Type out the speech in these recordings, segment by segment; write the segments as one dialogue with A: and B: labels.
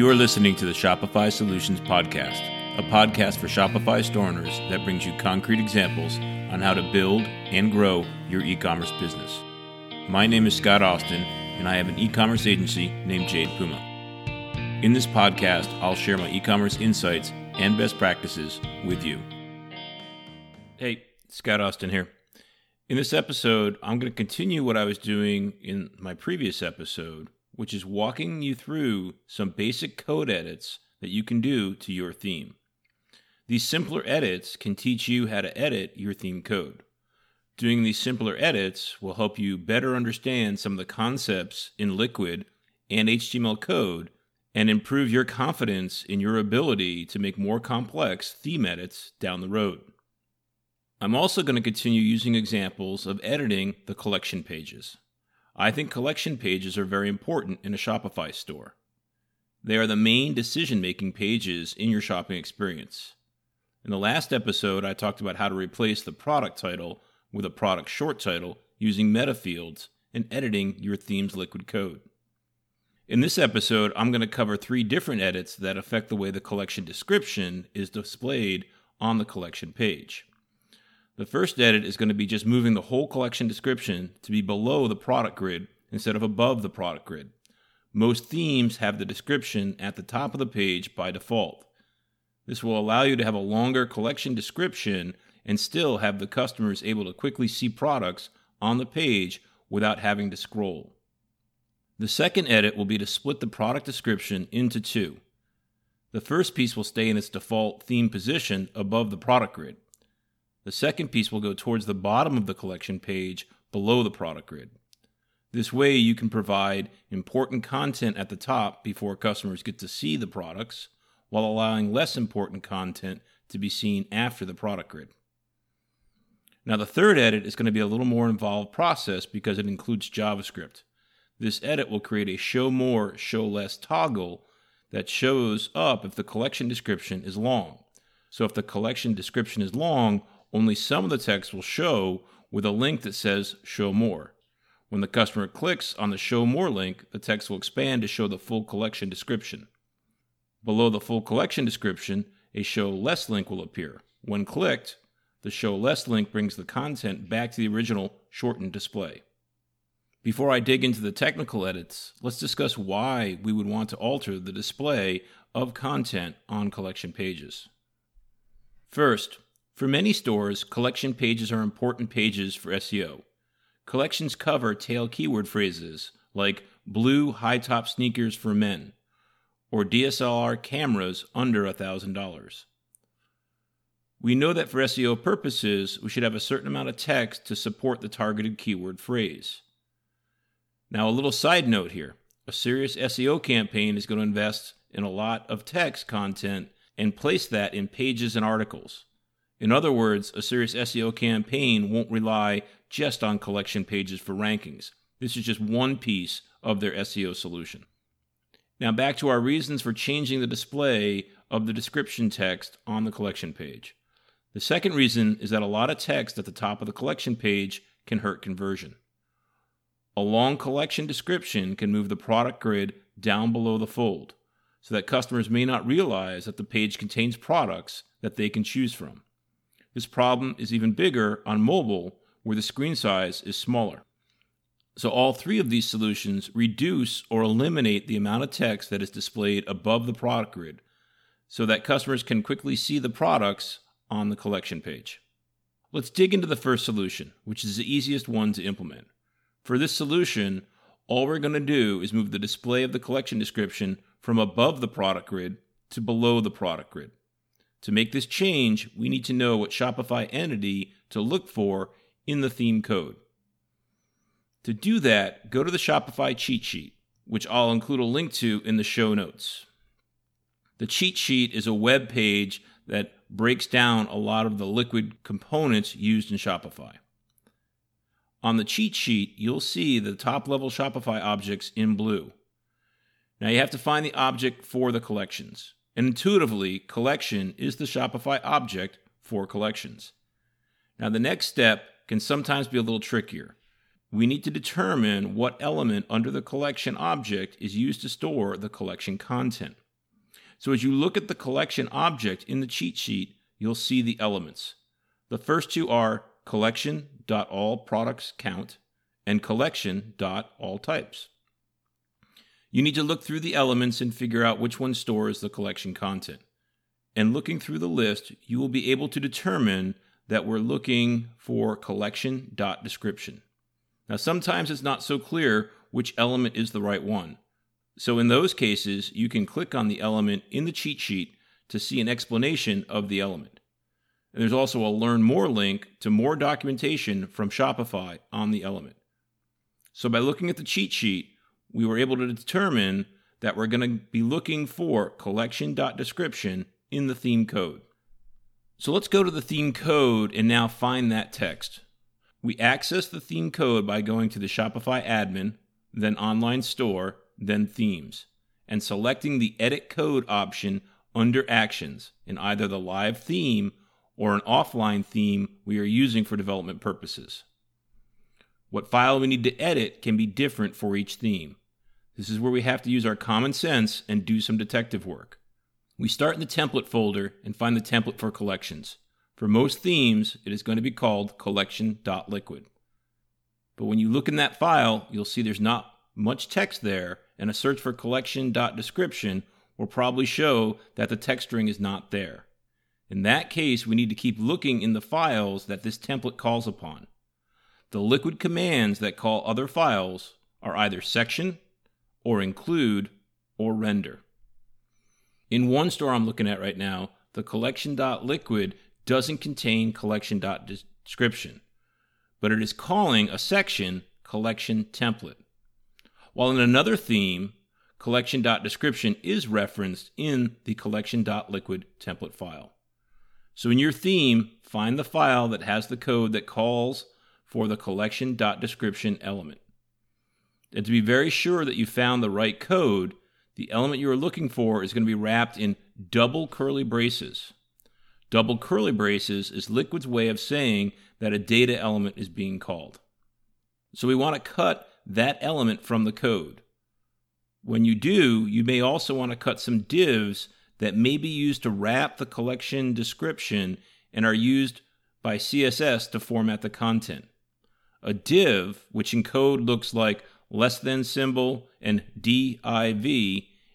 A: You are listening to the Shopify Solutions Podcast, a podcast for Shopify store owners that brings you concrete examples on how to build and grow your e commerce business. My name is Scott Austin, and I have an e commerce agency named Jade Puma. In this podcast, I'll share my e commerce insights and best practices with you. Hey, Scott Austin here. In this episode, I'm going to continue what I was doing in my previous episode which is walking you through some basic code edits that you can do to your theme. These simpler edits can teach you how to edit your theme code. Doing these simpler edits will help you better understand some of the concepts in Liquid and HTML code and improve your confidence in your ability to make more complex theme edits down the road. I'm also going to continue using examples of editing the collection pages. I think collection pages are very important in a Shopify store. They are the main decision making pages in your shopping experience. In the last episode, I talked about how to replace the product title with a product short title using meta fields and editing your theme's liquid code. In this episode, I'm going to cover three different edits that affect the way the collection description is displayed on the collection page. The first edit is going to be just moving the whole collection description to be below the product grid instead of above the product grid. Most themes have the description at the top of the page by default. This will allow you to have a longer collection description and still have the customers able to quickly see products on the page without having to scroll. The second edit will be to split the product description into two. The first piece will stay in its default theme position above the product grid. The second piece will go towards the bottom of the collection page below the product grid. This way, you can provide important content at the top before customers get to see the products, while allowing less important content to be seen after the product grid. Now, the third edit is going to be a little more involved process because it includes JavaScript. This edit will create a show more, show less toggle that shows up if the collection description is long. So, if the collection description is long, only some of the text will show with a link that says Show More. When the customer clicks on the Show More link, the text will expand to show the full collection description. Below the full collection description, a Show Less link will appear. When clicked, the Show Less link brings the content back to the original shortened display. Before I dig into the technical edits, let's discuss why we would want to alter the display of content on collection pages. First, for many stores, collection pages are important pages for SEO. Collections cover tail keyword phrases like blue high top sneakers for men or DSLR cameras under $1,000. We know that for SEO purposes, we should have a certain amount of text to support the targeted keyword phrase. Now, a little side note here a serious SEO campaign is going to invest in a lot of text content and place that in pages and articles. In other words, a serious SEO campaign won't rely just on collection pages for rankings. This is just one piece of their SEO solution. Now, back to our reasons for changing the display of the description text on the collection page. The second reason is that a lot of text at the top of the collection page can hurt conversion. A long collection description can move the product grid down below the fold so that customers may not realize that the page contains products that they can choose from. This problem is even bigger on mobile, where the screen size is smaller. So, all three of these solutions reduce or eliminate the amount of text that is displayed above the product grid so that customers can quickly see the products on the collection page. Let's dig into the first solution, which is the easiest one to implement. For this solution, all we're going to do is move the display of the collection description from above the product grid to below the product grid. To make this change, we need to know what Shopify entity to look for in the theme code. To do that, go to the Shopify cheat sheet, which I'll include a link to in the show notes. The cheat sheet is a web page that breaks down a lot of the liquid components used in Shopify. On the cheat sheet, you'll see the top level Shopify objects in blue. Now you have to find the object for the collections. And intuitively, collection is the Shopify object for collections. Now, the next step can sometimes be a little trickier. We need to determine what element under the collection object is used to store the collection content. So as you look at the collection object in the cheat sheet, you'll see the elements. The first two are collection.allproductsCount and collection.alltypes. You need to look through the elements and figure out which one stores the collection content. And looking through the list, you will be able to determine that we're looking for collection.description. Now, sometimes it's not so clear which element is the right one. So, in those cases, you can click on the element in the cheat sheet to see an explanation of the element. And there's also a Learn More link to more documentation from Shopify on the element. So, by looking at the cheat sheet, we were able to determine that we're going to be looking for collection.description in the theme code. So let's go to the theme code and now find that text. We access the theme code by going to the Shopify admin, then online store, then themes, and selecting the edit code option under actions in either the live theme or an offline theme we are using for development purposes. What file we need to edit can be different for each theme. This is where we have to use our common sense and do some detective work. We start in the template folder and find the template for collections. For most themes, it is going to be called collection.liquid. But when you look in that file, you'll see there's not much text there, and a search for collection.description will probably show that the text string is not there. In that case, we need to keep looking in the files that this template calls upon. The liquid commands that call other files are either section, or include, or render. In one store I'm looking at right now, the collection.liquid doesn't contain collection.description, but it is calling a section collection template. While in another theme, collection.description is referenced in the collection.liquid template file. So in your theme, find the file that has the code that calls for the collection.description element. And to be very sure that you found the right code, the element you are looking for is going to be wrapped in double curly braces. Double curly braces is Liquid's way of saying that a data element is being called. So we want to cut that element from the code. When you do, you may also want to cut some divs that may be used to wrap the collection description and are used by CSS to format the content. A div, which in code looks like less than symbol and div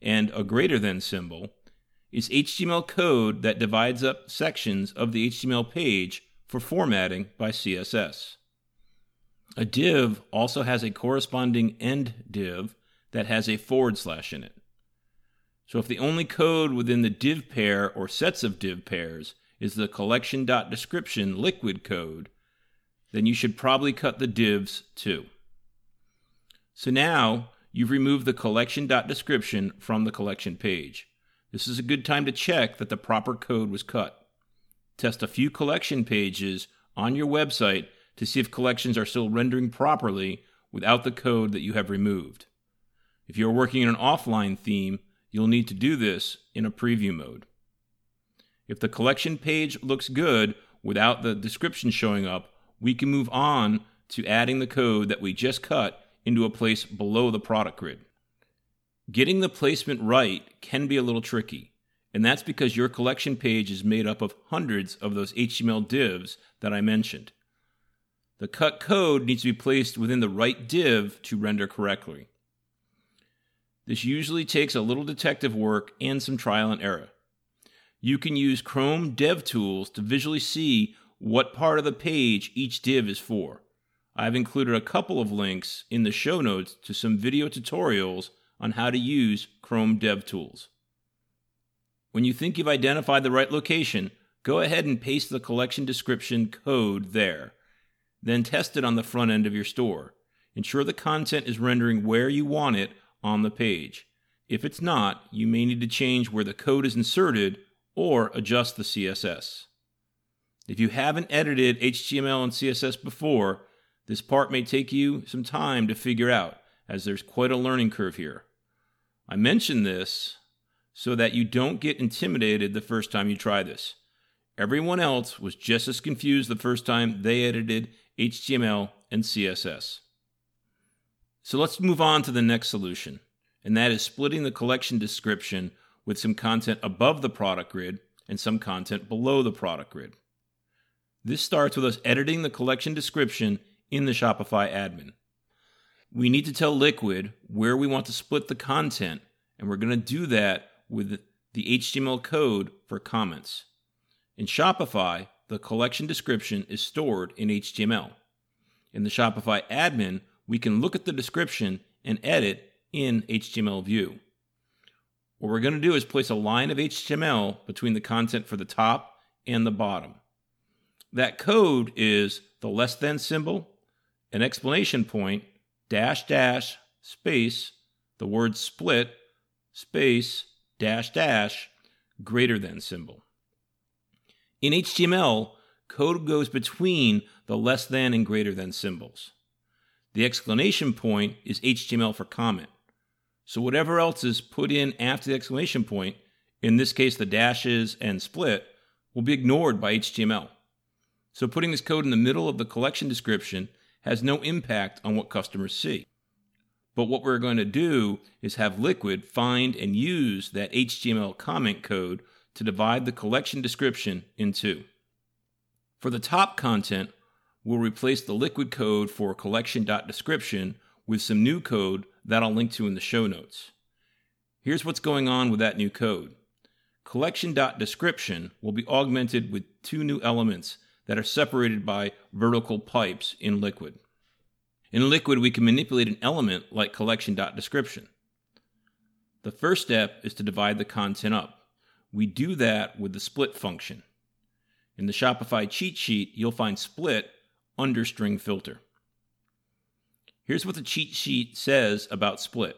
A: and a greater than symbol, is HTML code that divides up sections of the HTML page for formatting by CSS. A div also has a corresponding end div that has a forward slash in it. So if the only code within the div pair or sets of div pairs is the collection.description liquid code, then you should probably cut the divs too. So now you've removed the collection.description from the collection page. This is a good time to check that the proper code was cut. Test a few collection pages on your website to see if collections are still rendering properly without the code that you have removed. If you're working in an offline theme, you'll need to do this in a preview mode. If the collection page looks good without the description showing up, we can move on to adding the code that we just cut into a place below the product grid. Getting the placement right can be a little tricky, and that's because your collection page is made up of hundreds of those HTML divs that I mentioned. The cut code needs to be placed within the right div to render correctly. This usually takes a little detective work and some trial and error. You can use Chrome DevTools to visually see what part of the page each div is for. I've included a couple of links in the show notes to some video tutorials on how to use Chrome DevTools. When you think you've identified the right location, go ahead and paste the collection description code there. Then test it on the front end of your store. Ensure the content is rendering where you want it on the page. If it's not, you may need to change where the code is inserted or adjust the CSS. If you haven't edited HTML and CSS before, this part may take you some time to figure out, as there's quite a learning curve here. I mention this so that you don't get intimidated the first time you try this. Everyone else was just as confused the first time they edited HTML and CSS. So let's move on to the next solution, and that is splitting the collection description with some content above the product grid and some content below the product grid. This starts with us editing the collection description in the Shopify admin. We need to tell Liquid where we want to split the content, and we're going to do that with the HTML code for comments. In Shopify, the collection description is stored in HTML. In the Shopify admin, we can look at the description and edit in HTML view. What we're going to do is place a line of HTML between the content for the top and the bottom. That code is the less than symbol, an exclamation point, dash dash, space, the word split, space, dash dash, greater than symbol. In HTML, code goes between the less than and greater than symbols. The exclamation point is HTML for comment. So whatever else is put in after the exclamation point, in this case the dashes and split, will be ignored by HTML. So putting this code in the middle of the collection description has no impact on what customers see. But what we're going to do is have Liquid find and use that HTML comment code to divide the collection description in two. For the top content, we'll replace the Liquid code for collection.description with some new code that I'll link to in the show notes. Here's what's going on with that new code. Collection.description will be augmented with two new elements that are separated by vertical pipes in Liquid. In Liquid, we can manipulate an element like collection.description. The first step is to divide the content up. We do that with the split function. In the Shopify cheat sheet, you'll find split under string filter. Here's what the cheat sheet says about split.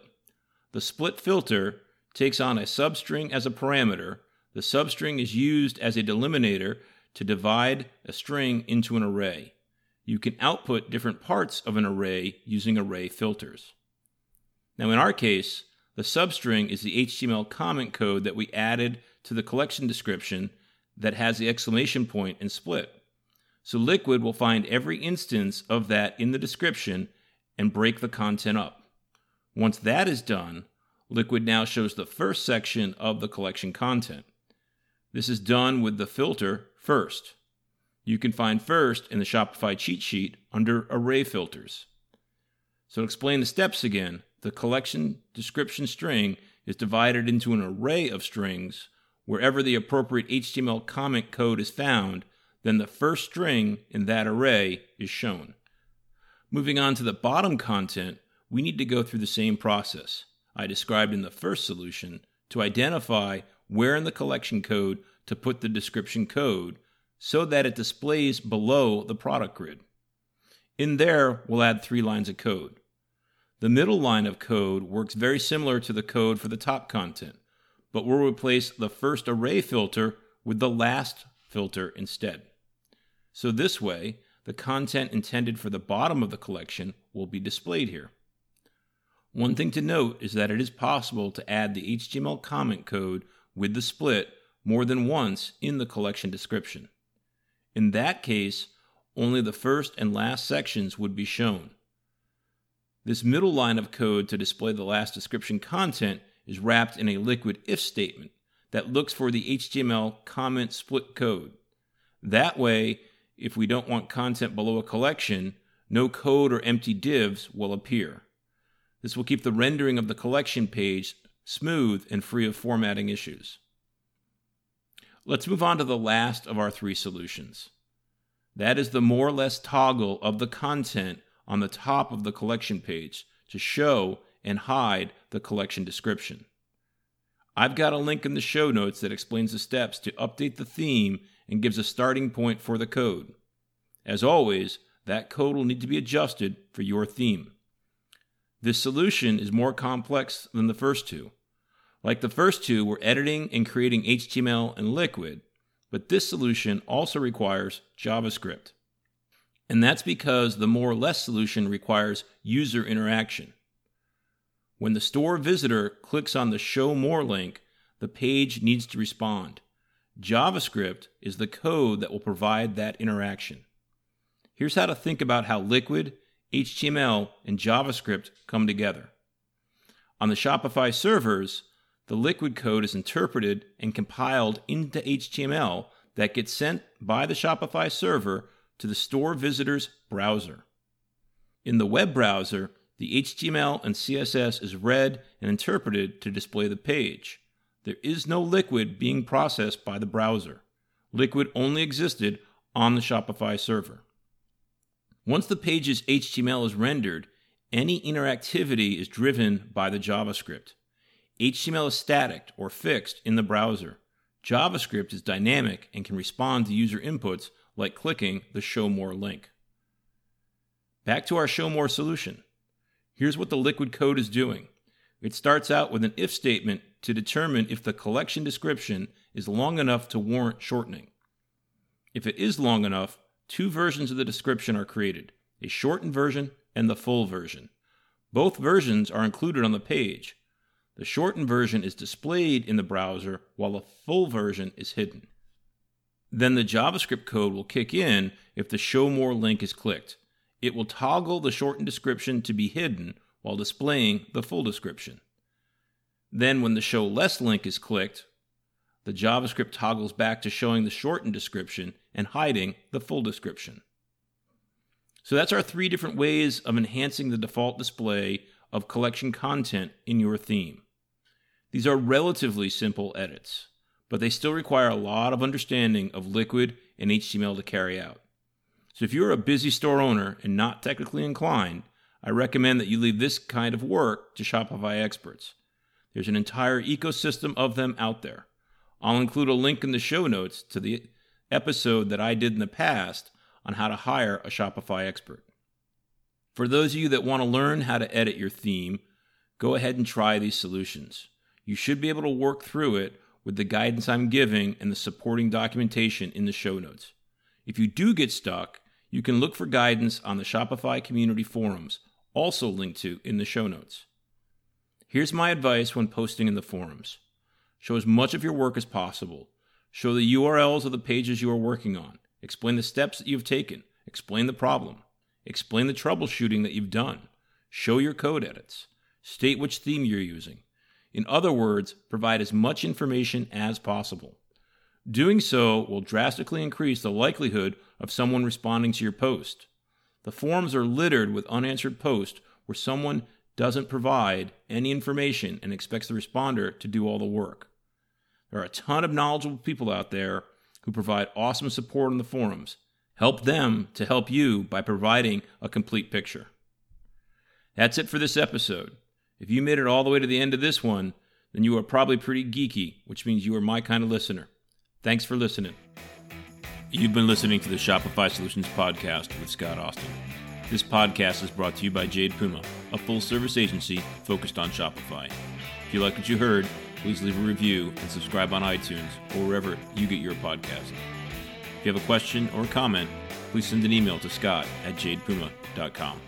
A: The split filter takes on a substring as a parameter. The substring is used as a delimiter to divide a string into an array. You can output different parts of an array using array filters. Now, in our case, the substring is the HTML comment code that we added to the collection description that has the exclamation point and split. So Liquid will find every instance of that in the description and break the content up. Once that is done, Liquid now shows the first section of the collection content. This is done with the filter first. You can find first in the Shopify cheat sheet under Array Filters. So to explain the steps again, the collection description string is divided into an array of strings Wherever the appropriate HTML comment code is found, then the first string in that array is shown. Moving on to the bottom content, we need to go through the same process I described in the first solution to identify where in the collection code to put the description code so that it displays below the product grid. In there, we'll add three lines of code. The middle line of code works very similar to the code for the top content but we'll replace the first array filter with the last filter instead. So this way, the content intended for the bottom of the collection will be displayed here. One thing to note is that it is possible to add the HTML comment code with the split more than once in the collection description. In that case, only the first and last sections would be shown. This middle line of code to display the last description content is wrapped in a liquid if statement that looks for the HTML comment split code. That way, if we don't want content below a collection, no code or empty divs will appear. This will keep the rendering of the collection page smooth and free of formatting issues. Let's move on to the last of our three solutions. That is the more or less toggle of the content on the top of the collection page to show and hide the collection description. I've got a link in the show notes that explains the steps to update the theme and gives a starting point for the code. As always, that code will need to be adjusted for your theme. This solution is more complex than the first two. Like the first two, we're editing and creating HTML in Liquid, but this solution also requires JavaScript. And that's because the more or less solution requires user interaction. When the store visitor clicks on the Show More link, the page needs to respond. JavaScript is the code that will provide that interaction. Here's how to think about how Liquid, HTML, and JavaScript come together. On the Shopify servers, the liquid code is interpreted and compiled into HTML that gets sent by the Shopify server to the store visitor's browser. In the web browser, the HTML and CSS is read and interpreted to display the page. There is no liquid being processed by the browser. Liquid only existed on the Shopify server. Once the page's HTML is rendered, any interactivity is driven by the JavaScript. HTML is static or fixed in the browser. JavaScript is dynamic and can respond to user inputs like clicking the Show More link. Back to our Show More solution. Here's what the liquid code is doing it starts out with an if statement to determine if the collection description is long enough to warrant shortening. If it is long enough, two versions of the description are created a shortened version and the full version. Both versions are included on the page. The shortened version is displayed in the browser while the full version is hidden. Then the JavaScript code will kick in if the Show More link is clicked. It will toggle the shortened description to be hidden while displaying the full description. Then, when the Show Less link is clicked, the JavaScript toggles back to showing the shortened description and hiding the full description. So that's our three different ways of enhancing the default display of collection content in your theme. These are relatively simple edits, but they still require a lot of understanding of Liquid and HTML to carry out. So if you're a busy store owner and not technically inclined, I recommend that you leave this kind of work to Shopify experts. There's an entire ecosystem of them out there. I'll include a link in the show notes to the episode that I did in the past on how to hire a Shopify expert. For those of you that want to learn how to edit your theme, go ahead and try these solutions. You should be able to work through it with the guidance I'm giving and the supporting documentation in the show notes. If you do get stuck, you can look for guidance on the Shopify community forums, also linked to in the show notes. Here's my advice when posting in the forums show as much of your work as possible. Show the URLs of the pages you are working on. Explain the steps that you've taken. Explain the problem. Explain the troubleshooting that you've done. Show your code edits. State which theme you're using. In other words, provide as much information as possible. Doing so will drastically increase the likelihood of someone responding to your post. The forums are littered with unanswered posts where someone doesn't provide any information and expects the responder to do all the work. There are a ton of knowledgeable people out there who provide awesome support on the forums. Help them to help you by providing a complete picture. That's it for this episode. If you made it all the way to the end of this one, then you are probably pretty geeky, which means you are my kind of listener. Thanks for listening. You've been listening to the Shopify Solutions Podcast with Scott Austin. This podcast is brought to you by Jade Puma, a full service agency focused on Shopify. If you like what you heard, please leave a review and subscribe on iTunes or wherever you get your podcast. If you have a question or comment, please send an email to scott at jadepuma.com.